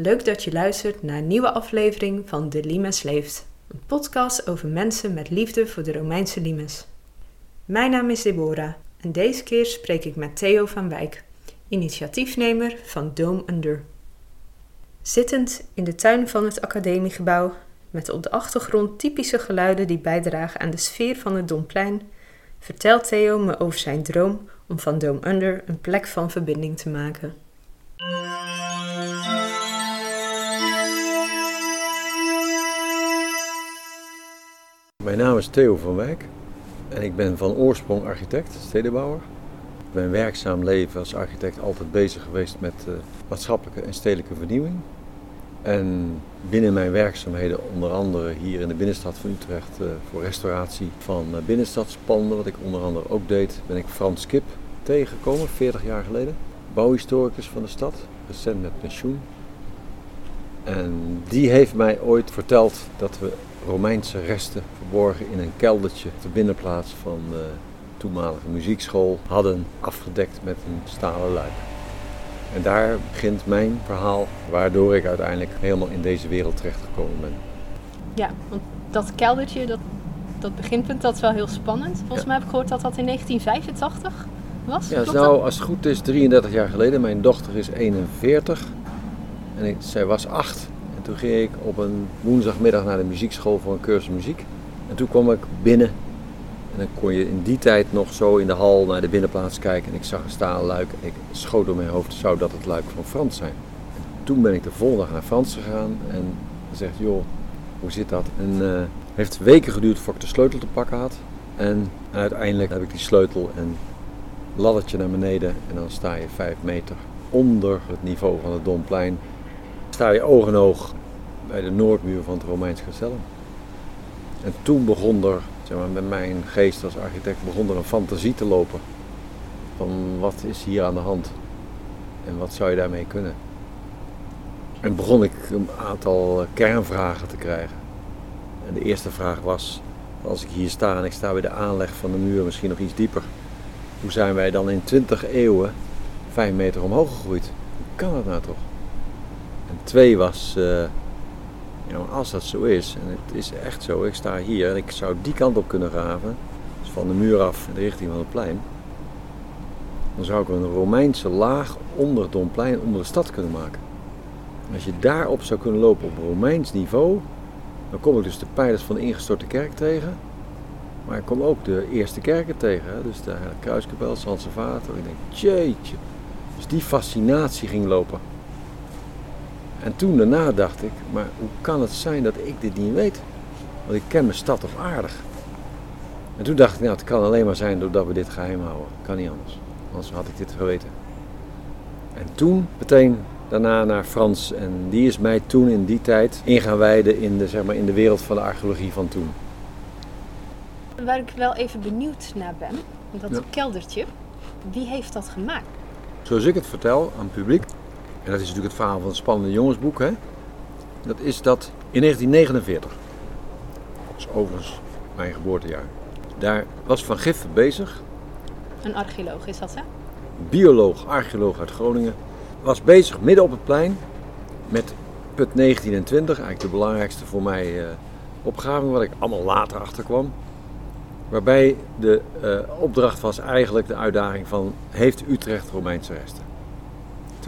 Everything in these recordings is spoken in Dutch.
Leuk dat je luistert naar een nieuwe aflevering van De Limes Leeft, een podcast over mensen met liefde voor de Romeinse limes. Mijn naam is Deborah en deze keer spreek ik met Theo van Wijk, initiatiefnemer van Dome Under. Zittend in de tuin van het academiegebouw, met op de achtergrond typische geluiden die bijdragen aan de sfeer van het Domplein, vertelt Theo me over zijn droom om van Dome Under een plek van verbinding te maken. Mijn naam is Theo van Wijk en ik ben van oorsprong architect, stedenbouwer. Ik ben werkzaam leven als architect altijd bezig geweest met uh, maatschappelijke en stedelijke vernieuwing. En binnen mijn werkzaamheden, onder andere hier in de binnenstad van Utrecht, uh, voor restauratie van uh, binnenstadspanden, wat ik onder andere ook deed, ben ik Frans Kip tegengekomen, 40 jaar geleden. Bouwhistoricus van de stad, recent met pensioen. En die heeft mij ooit verteld dat we Romeinse resten verborgen in een keldertje de binnenplaats van de toenmalige muziekschool hadden afgedekt met een stalen luik. En daar begint mijn verhaal, waardoor ik uiteindelijk helemaal in deze wereld terechtgekomen ben. Ja, want dat keldertje, dat, dat beginpunt, dat is wel heel spannend. Volgens mij heb ik gehoord dat dat in 1985 was. Ja, nou, als het goed is, 33 jaar geleden. Mijn dochter is 41 en ik, zij was 8 toen ging ik op een woensdagmiddag naar de muziekschool voor een cursus muziek. En toen kwam ik binnen. En dan kon je in die tijd nog zo in de hal naar de binnenplaats kijken. En ik zag een stalen luik. En ik schoot door mijn hoofd, zou dat het luik van Frans zijn? En toen ben ik de volgende dag naar Frans gegaan. En gezegd, joh, hoe zit dat? En uh, heeft weken geduurd voordat ik de sleutel te pakken had. En, en uiteindelijk heb ik die sleutel en laddertje naar beneden. En dan sta je vijf meter onder het niveau van het Domplein sta je oog in oog bij de noordmuur van het Romeins Castellum. En toen begon er, zeg maar, met mijn geest als architect, begon er een fantasie te lopen. Van wat is hier aan de hand? En wat zou je daarmee kunnen? En begon ik een aantal kernvragen te krijgen. En de eerste vraag was, als ik hier sta en ik sta bij de aanleg van de muur misschien nog iets dieper. Hoe zijn wij dan in 20 eeuwen 5 meter omhoog gegroeid? Hoe kan dat nou toch? En twee was, ja, als dat zo is, en het is echt zo, ik sta hier en ik zou die kant op kunnen graven, dus van de muur af in de richting van het plein, dan zou ik een Romeinse laag onder het Domplein, onder de stad kunnen maken. En als je daarop zou kunnen lopen op Romeins niveau, dan kom ik dus de pijlers van de ingestorte kerk tegen. Maar ik kom ook de eerste kerken tegen, dus de Kruiskapel, San Salvator. Ik denk, jeetje. Dus die fascinatie ging lopen. En toen daarna dacht ik, maar hoe kan het zijn dat ik dit niet weet? Want ik ken mijn stad toch aardig. En toen dacht ik, nou het kan alleen maar zijn doordat we dit geheim houden. Kan niet anders. Anders had ik dit geweten. En toen meteen daarna naar Frans. En die is mij toen in die tijd in gaan wijden in de, zeg maar, in de wereld van de archeologie van toen. Waar ik wel even benieuwd naar ben, dat keldertje, wie heeft dat gemaakt? Zoals ik het vertel aan het publiek, en dat is natuurlijk het verhaal van het spannende jongensboek, hè? dat is dat in 1949, dat is overigens mijn geboortejaar, daar was Van Giffen bezig. Een archeoloog is dat, hè? Bioloog, archeoloog uit Groningen, was bezig midden op het plein met put 19 en 20, eigenlijk de belangrijkste voor mij uh, opgraving, wat ik allemaal later achterkwam. Waarbij de uh, opdracht was eigenlijk de uitdaging van, heeft Utrecht Romeinse resten?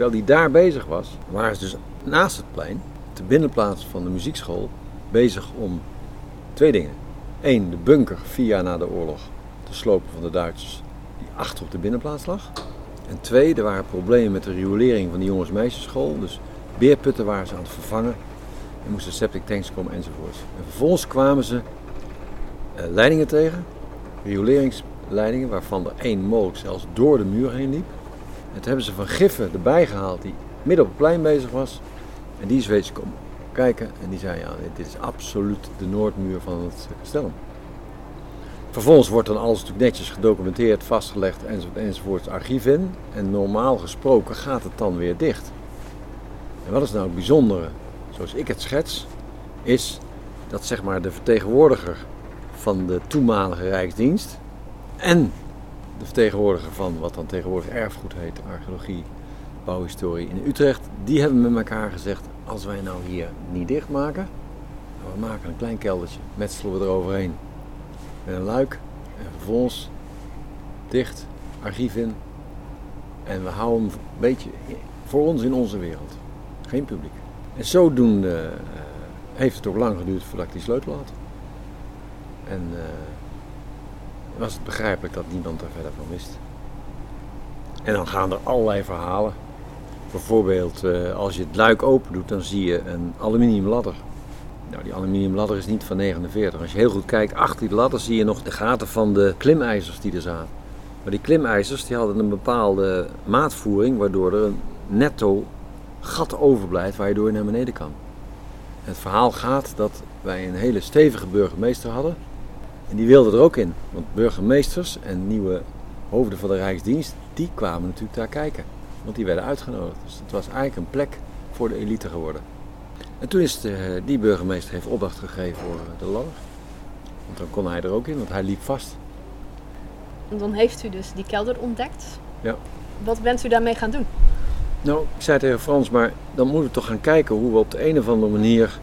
Terwijl hij daar bezig was, waren ze dus naast het plein, de binnenplaats van de muziekschool, bezig om twee dingen. Eén, de bunker vier jaar na de oorlog te slopen van de Duitsers, die achter op de binnenplaats lag. En twee, er waren problemen met de riolering van de jongens-meisjesschool. Dus beerputten waren ze aan het vervangen. Er moesten septic tanks komen enzovoort. En vervolgens kwamen ze uh, leidingen tegen, rioleringsleidingen, waarvan er één mogelijk zelfs door de muur heen liep. Toen hebben ze Van Giffen erbij gehaald, die midden op het plein bezig was. En die is wezen komen kijken en die zei, ja, dit is absoluut de noordmuur van het kasteel. Vervolgens wordt dan alles natuurlijk netjes gedocumenteerd, vastgelegd enzovoort, enzovoort het archief in. En normaal gesproken gaat het dan weer dicht. En wat is nou het bijzondere, zoals ik het schets, is dat zeg maar de vertegenwoordiger van de toenmalige Rijksdienst en de vertegenwoordiger van wat dan tegenwoordig erfgoed heet, archeologie, bouwhistorie in Utrecht, die hebben met elkaar gezegd, als wij nou hier niet dicht maken, we maken een klein keldertje, metselen we eroverheen met een luik en vervolgens dicht, archief in en we houden hem een beetje voor ons in onze wereld. Geen publiek. En zodoende uh, heeft het ook lang geduurd voordat ik die sleutel had. En uh, was het begrijpelijk dat niemand er verder van wist. En dan gaan er allerlei verhalen. Bijvoorbeeld, uh, als je het luik open doet, dan zie je een aluminium ladder. Nou, die aluminium ladder is niet van 49. Als je heel goed kijkt, achter die ladder zie je nog de gaten van de klimijzers die er zaten. Maar die klimijzers die hadden een bepaalde maatvoering, waardoor er een netto gat overblijft waar je door naar beneden kan. Het verhaal gaat dat wij een hele stevige burgemeester hadden. En die wilde er ook in. Want burgemeesters en nieuwe hoofden van de Rijksdienst, die kwamen natuurlijk daar kijken. Want die werden uitgenodigd. Dus het was eigenlijk een plek voor de elite geworden. En toen is de, die burgemeester heeft opdracht gegeven voor de ladder. Want dan kon hij er ook in, want hij liep vast. En dan heeft u dus die kelder ontdekt. Ja. Wat bent u daarmee gaan doen? Nou, ik zei tegen Frans, maar dan moeten we toch gaan kijken hoe we op de een of andere manier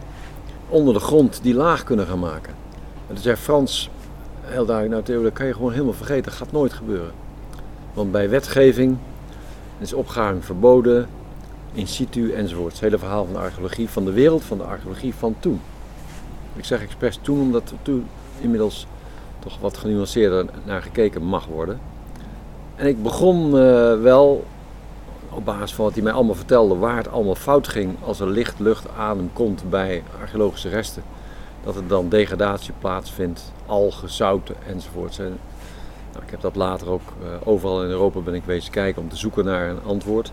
onder de grond die laag kunnen gaan maken. En toen zei Frans heel duidelijk, nou Theo, dat kan je gewoon helemaal vergeten, dat gaat nooit gebeuren. Want bij wetgeving is opgraving verboden, in situ enzovoort. Het hele verhaal van de archeologie van de wereld, van de archeologie van toen. Ik zeg expres toen, omdat toen inmiddels toch wat genuanceerder naar gekeken mag worden. En ik begon uh, wel op basis van wat hij mij allemaal vertelde, waar het allemaal fout ging als er licht, lucht, adem komt bij archeologische resten. Dat er dan degradatie plaatsvindt, algen, zouten enzovoort. Nou, ik heb dat later ook uh, overal in Europa ben ik wezen kijken om te zoeken naar een antwoord.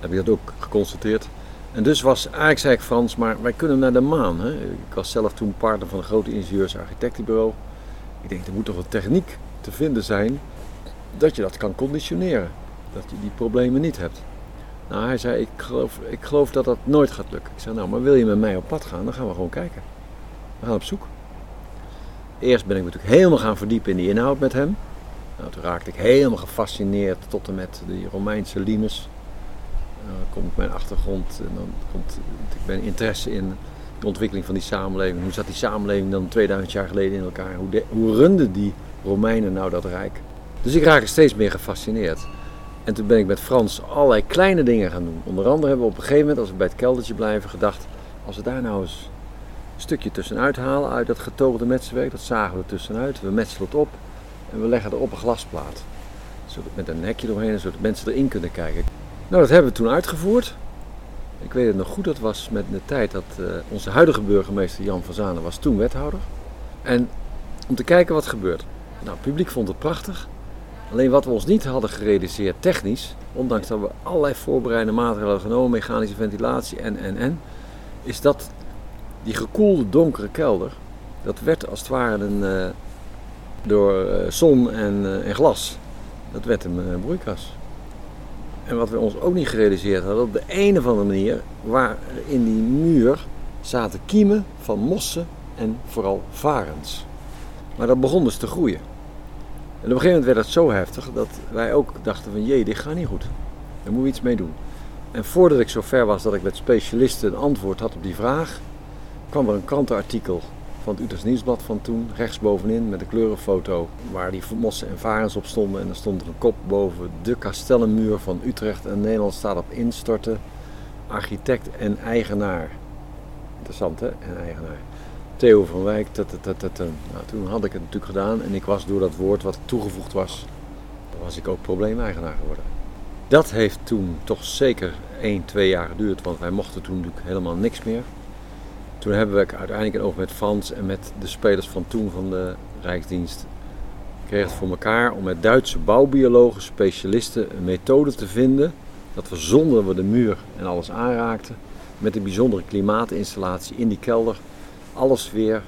Heb ik dat ook geconstateerd. En dus was eigenlijk, zei ik Frans, maar wij kunnen naar de maan. Hè? Ik was zelf toen partner van een grote ingenieurs-architectenbureau. Ik denk, er moet toch een techniek te vinden zijn dat je dat kan conditioneren dat je die problemen niet hebt. Nou, hij zei, ik geloof, ik geloof dat dat nooit gaat lukken. Ik zei, nou, maar wil je met mij op pad gaan, dan gaan we gewoon kijken. We gaan op zoek. Eerst ben ik natuurlijk helemaal gaan verdiepen in die inhoud met hem. Nou, toen raakte ik helemaal gefascineerd tot en met die Romeinse limes. Dan komt mijn achtergrond en dan komt ben interesse in de ontwikkeling van die samenleving. Hoe zat die samenleving dan 2000 jaar geleden in elkaar? Hoe, hoe runden die Romeinen nou dat rijk? Dus ik raakte steeds meer gefascineerd. En toen ben ik met Frans allerlei kleine dingen gaan doen. Onder andere hebben we op een gegeven moment, als we bij het keldertje blijven, gedacht: als we daar nou eens een stukje tussenuit halen uit dat getoogde metselwerk, dat zagen we tussenuit. We metselen het op en we leggen erop een glasplaat. Met een hekje doorheen, zodat mensen erin kunnen kijken. Nou, dat hebben we toen uitgevoerd. Ik weet het nog goed, dat was met de tijd dat uh, onze huidige burgemeester Jan van Zanen was toen wethouder. En om te kijken wat gebeurt. Nou, het publiek vond het prachtig. Alleen wat we ons niet hadden gerealiseerd technisch, ondanks dat we allerlei voorbereidende maatregelen genomen, mechanische ventilatie en en en, is dat die gekoelde donkere kelder, dat werd als het ware een, uh, door zon en, uh, en, glas, dat werd een broeikas. En wat we ons ook niet gerealiseerd hadden, op de een of andere manier, waar in die muur zaten kiemen van mossen en vooral varens. Maar dat begon dus te groeien. En op een gegeven moment werd het zo heftig dat wij ook dachten van jee, dit gaat niet goed. Daar moeten we iets mee doen. En voordat ik zo ver was dat ik met specialisten een antwoord had op die vraag, kwam er een krantenartikel van het Utrechts Nieuwsblad van toen, rechtsbovenin met een kleurenfoto, waar die mossen en varens op stonden. En er stond er een kop boven, de kastellenmuur van Utrecht en Nederland staat op instorten, architect en eigenaar. Interessant hè, en eigenaar. Theo van Wijk. Nou, toen had ik het natuurlijk gedaan en ik was door dat woord wat toegevoegd was, was ik ook probleemeigenaar geworden. Dat heeft toen toch zeker 1, 2 jaar geduurd, want wij mochten toen natuurlijk helemaal niks meer. Toen hebben we uiteindelijk een oog met Frans en met de spelers van toen van de Rijksdienst kreeg het voor elkaar om met Duitse bouwbiologen, specialisten een methode te vinden dat we zonder we de muur en alles aanraakten, met een bijzondere klimaatinstallatie in die kelder alles weer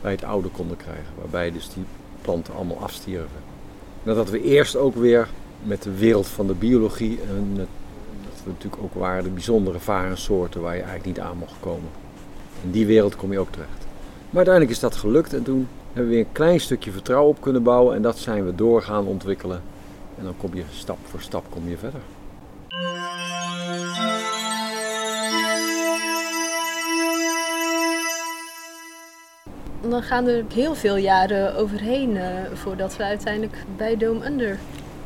bij het oude konden krijgen. Waarbij dus die planten allemaal afstierven. Nadat we eerst ook weer met de wereld van de biologie en dat we natuurlijk ook waren de bijzondere varensoorten waar je eigenlijk niet aan mocht komen. In die wereld kom je ook terecht. Maar uiteindelijk is dat gelukt en toen hebben we weer een klein stukje vertrouwen op kunnen bouwen en dat zijn we door gaan ontwikkelen. En dan kom je stap voor stap kom je verder. Dan gaan er heel veel jaren overheen eh, voordat we uiteindelijk bij Dome Under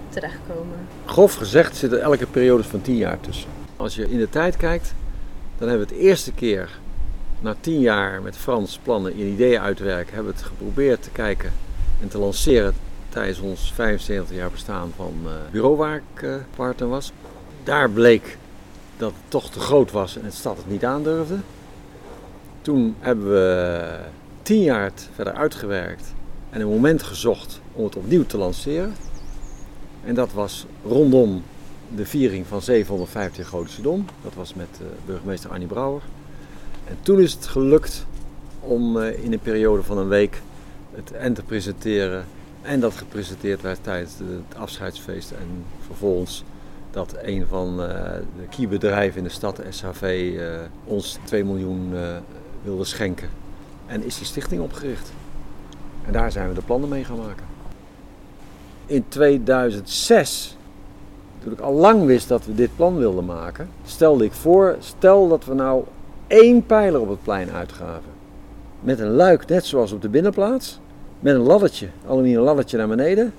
terechtkomen. Grof gezegd zit er elke periode van 10 jaar tussen. Als je in de tijd kijkt, dan hebben we het eerste keer na 10 jaar met Frans plannen en ideeën uitwerken, hebben we het geprobeerd te kijken en te lanceren tijdens ons 75 jaar bestaan van uh, bureau waar ik partner was. Daar bleek dat het toch te groot was en het stad het niet aandurfde. Toen hebben we tien jaar het verder uitgewerkt en een moment gezocht om het opnieuw te lanceren. En dat was rondom de viering van 750 Gotische Dom. Dat was met burgemeester Annie Brouwer. En toen is het gelukt om uh, in een periode van een week het en te presenteren. En dat gepresenteerd werd tijdens het afscheidsfeest. En vervolgens dat een van uh, de kiebedrijven in de stad, SHV, ons 2 miljoen wilde schenken. En is die stichting opgericht. En daar zijn we de plannen mee gaan maken. In 2006, toen ik al lang wist dat we dit plan wilden maken, stelde ik voor, stel dat we nou één pijler op het plein uitgaven. Met een luik, net zoals op de binnenplaats. Met een laddertje, aluminium laddertje naar beneden.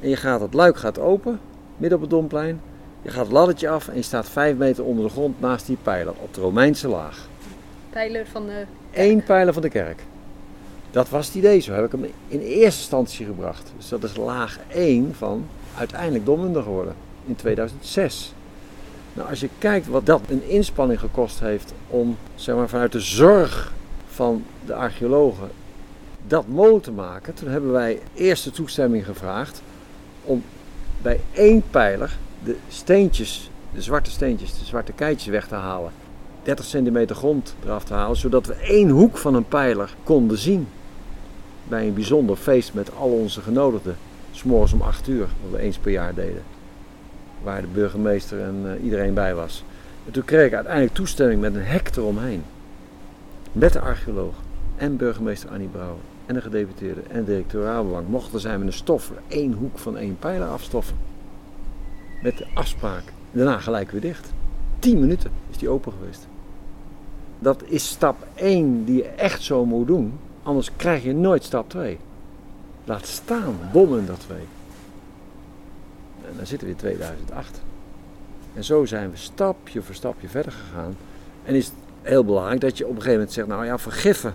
En je gaat, het luik gaat open, midden op het Domplein. Je gaat het laddertje af en je staat vijf meter onder de grond naast die pijler op de Romeinse laag. Pijler van de Eén pijler van de kerk. Dat was het idee, zo heb ik hem in eerste instantie gebracht. Dus dat is laag 1 van uiteindelijk Dommunder geworden in 2006. Nou, als je kijkt wat dat een inspanning gekost heeft om zeg maar, vanuit de zorg van de archeologen dat mogelijk te maken, toen hebben wij eerste toestemming gevraagd om bij één pijler de steentjes, de zwarte steentjes, de zwarte keitjes weg te halen. 30 centimeter grond eraf te halen, zodat we één hoek van een pijler konden zien. Bij een bijzonder feest met al onze genodigden, s'morgens om 8 uur, wat we eens per jaar deden. Waar de burgemeester en uh, iedereen bij was. En toen kreeg ik uiteindelijk toestemming met een hek eromheen. Met de archeoloog en burgemeester Annie Brouwer en de gedeputeerde en de directeur Rabobank mochten zijn met een stoffer één hoek van één pijler afstoffen. Met de afspraak. Daarna gelijk weer dicht. 10 minuten is die open geweest. Dat is stap 1 die je echt zo moet doen. Anders krijg je nooit stap 2. Laat staan, bommen dat 2. En dan zitten we in 2008. En zo zijn we stapje voor stapje verder gegaan. En is het heel belangrijk dat je op een gegeven moment zegt: Nou ja, vergiffen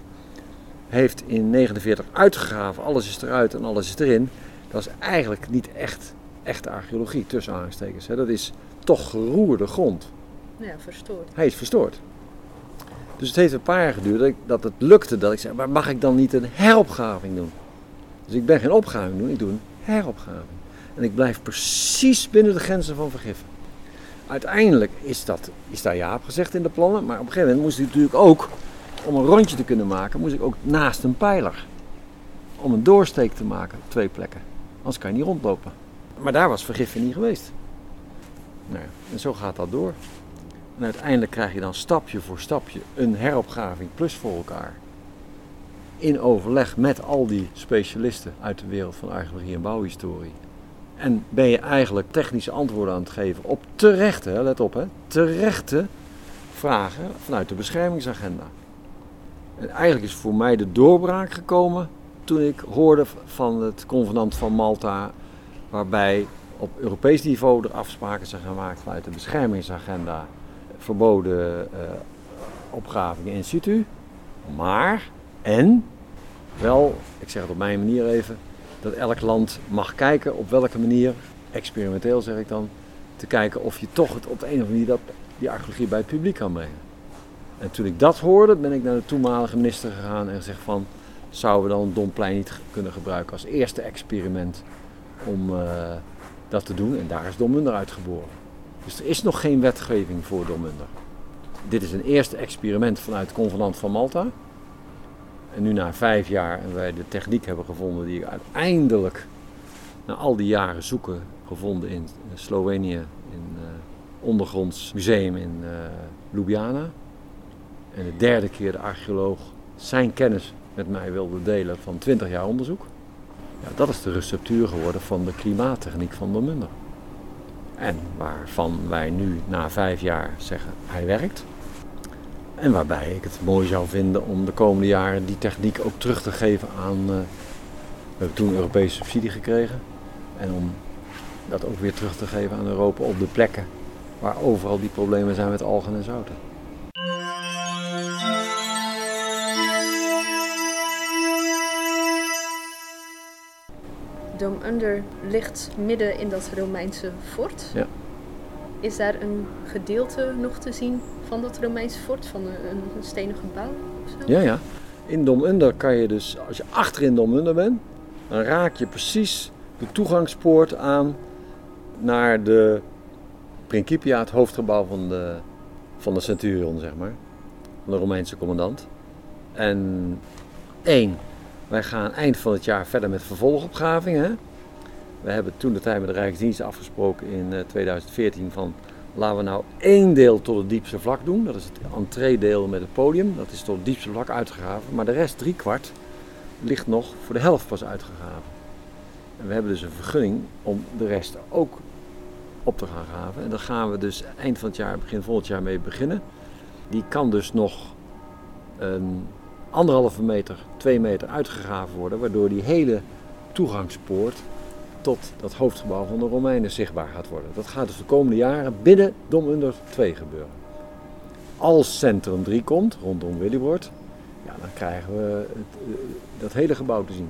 heeft in 49 uitgegraven, alles is eruit en alles is erin. Dat is eigenlijk niet echt echte archeologie, tussen aanstekens. Dat is toch geroerde grond. Ja, verstoord. Hij is verstoord. Dus het heeft een paar jaar geduurd dat, ik, dat het lukte dat ik zei, maar mag ik dan niet een heropgraving doen? Dus ik ben geen opgraving doen, ik doe een heropgraving. En ik blijf precies binnen de grenzen van vergiffen. Uiteindelijk is, dat, is daar ja op gezegd in de plannen, maar op een gegeven moment moest ik natuurlijk ook, om een rondje te kunnen maken, moest ik ook naast een pijler. Om een doorsteek te maken op twee plekken. Anders kan je niet rondlopen. Maar daar was vergiffen niet geweest. Nou, en zo gaat dat door. En uiteindelijk krijg je dan stapje voor stapje een heropgraving plus voor elkaar. In overleg met al die specialisten uit de wereld van archeologie en bouwhistorie. En ben je eigenlijk technische antwoorden aan het geven op terechte, let op hè, terechte vragen vanuit de beschermingsagenda. En eigenlijk is voor mij de doorbraak gekomen toen ik hoorde van het convenant van Malta, waarbij op Europees niveau er afspraken zijn gemaakt vanuit de beschermingsagenda verboden uh, opgravingen in situ. Maar, en, wel, ik zeg het op mijn manier even, dat elk land mag kijken op welke manier, experimenteel zeg ik dan, te kijken of je toch het op de een of andere manier die archeologie bij het publiek kan brengen. En toen ik dat hoorde, ben ik naar de toenmalige minister gegaan en gezegd van, zouden we dan een Domplein niet kunnen gebruiken als eerste experiment om uh, dat te doen? En daar is Dommunder uitgeboren. Dus er is nog geen wetgeving voor Dormunder. Dit is een eerste experiment vanuit het convenant van Malta. En nu na vijf jaar en wij de techniek hebben gevonden die ik uiteindelijk na al die jaren zoeken gevonden in Slovenië, in uh, ondergronds museum in uh, Ljubljana. En de derde keer de archeoloog zijn kennis met mij wilde delen van 20 jaar onderzoek. Ja, dat is de receptuur geworden van de klimaattechniek van Dormunder. En waarvan wij nu na vijf jaar zeggen hij werkt. En waarbij ik het mooi zou vinden om de komende jaren die techniek ook terug te geven aan. Uh, we hebben toen Europese subsidie gekregen. En om dat ook weer terug te geven aan Europa op de plekken waar overal die problemen zijn met algen en zouten. Dom Under ligt midden in dat Romeinse fort. Ja. Is daar een gedeelte nog te zien van dat Romeinse fort, van een, een stenen gebouw? Ja, ja. In Dom Under kan je dus, als je achter in Dom Under bent, dan raak je precies de toegangspoort aan naar de Principia, het hoofdgebouw van de, van de Centurion, zeg maar. Van de Romeinse commandant. En één, wij gaan eind van het jaar verder met vervolgopgravingen. We hebben toen de tijd met de Rijksdienst afgesproken in 2014 eh, van laten we nou één deel tot het diepste vlak doen. Dat is het entreedeel met het podium. Dat is tot het diepste vlak uitgegraven. Maar de rest, drie kwart, ligt nog voor de helft pas uitgegraven. En we hebben dus een vergunning om de rest ook op te gaan graven. En daar gaan we dus eind van het jaar, begin volgend jaar mee beginnen. Die kan dus nog anderhalve meter, twee meter uitgegraven worden, waardoor die hele toegangspoort tot dat hoofdgebouw van de Romeinen zichtbaar gaat worden. Dat gaat dus de komende jaren binnen Dom Under 2 gebeuren. Als Centrum 3 komt, rondom Willybord, ja, dan krijgen we het, eh, dat hele gebouw te zien.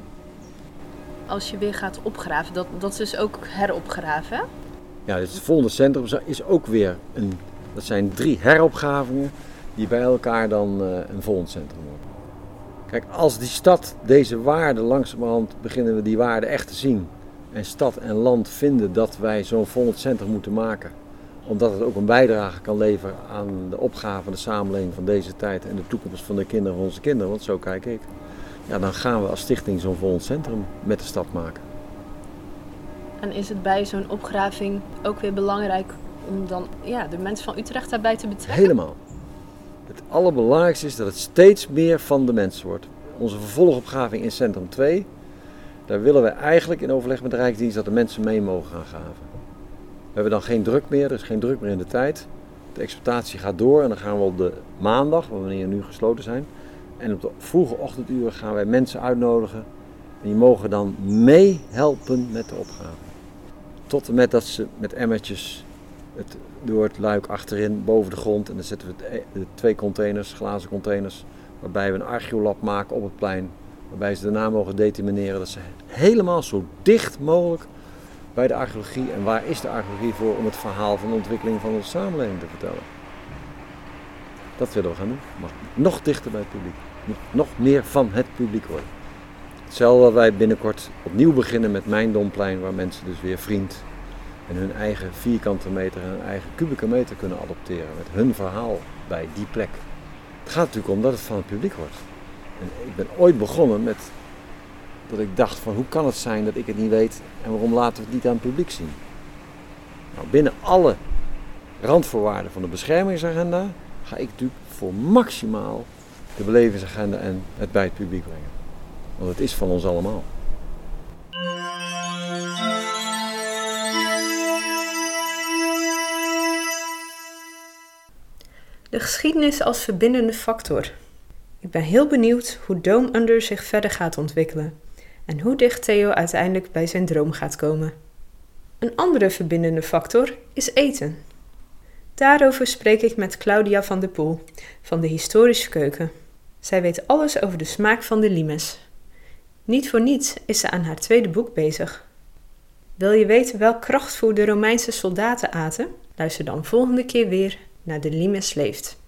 Als je weer gaat opgraven, dat, dat is dus ook heropgraven? Ja, dus het volgende centrum is ook weer een. Dat zijn drie heropgravingen die bij elkaar dan uh, een volgend centrum worden. Kijk, als die stad deze waarden langzamerhand beginnen we die waarden echt te zien. En stad en land vinden dat wij zo'n volgend centrum moeten maken. Omdat het ook een bijdrage kan leveren aan de opgave van de samenleving van deze tijd en de toekomst van de kinderen van onze kinderen. Want zo kijk ik. Ja, dan gaan we als stichting zo'n volgend centrum met de stad maken. En is het bij zo'n opgraving ook weer belangrijk om dan ja, de mensen van Utrecht daarbij te betrekken? Helemaal. Het allerbelangrijkste is dat het steeds meer van de mensen wordt. Onze vervolgopgraving in Centrum 2, daar willen we eigenlijk in overleg met de Rijksdienst dat de mensen mee mogen gaan graven. We hebben dan geen druk meer, er is geen druk meer in de tijd. De exploitatie gaat door en dan gaan we op de maandag, wanneer we nu gesloten zijn, en op de vroege ochtenduren gaan wij mensen uitnodigen. En die mogen dan meehelpen met de opgave. Tot en met dat ze met emmertjes het, door het luik achterin, boven de grond. En dan zetten we e- twee containers, glazen containers, waarbij we een archeolab maken op het plein. Waarbij ze daarna mogen determineren dat ze helemaal zo dicht mogelijk bij de archeologie. En waar is de archeologie voor om het verhaal van de ontwikkeling van onze samenleving te vertellen? Dat willen we gaan doen. Maar nog dichter bij het publiek. Nog meer van het publiek worden. Hetzelfde dat wij binnenkort opnieuw beginnen met Mijn Domplein, waar mensen dus weer vriend en hun eigen vierkante meter en hun eigen kubieke meter kunnen adopteren. Met hun verhaal bij die plek. Het gaat natuurlijk om dat het van het publiek wordt. Ik ben ooit begonnen met dat ik dacht van hoe kan het zijn dat ik het niet weet en waarom laten we het niet aan het publiek zien. Nou, binnen alle randvoorwaarden van de beschermingsagenda ga ik natuurlijk voor maximaal de belevingsagenda en het bij het publiek brengen. Want het is van ons allemaal. De geschiedenis als verbindende factor. Ik ben heel benieuwd hoe Dome Under zich verder gaat ontwikkelen en hoe dicht Theo uiteindelijk bij zijn droom gaat komen. Een andere verbindende factor is eten. Daarover spreek ik met Claudia van der Poel van de Historische Keuken. Zij weet alles over de smaak van de limes. Niet voor niets is ze aan haar tweede boek bezig. Wil je weten welk krachtvoer de Romeinse soldaten aten? Luister dan volgende keer weer naar De Limes leeft.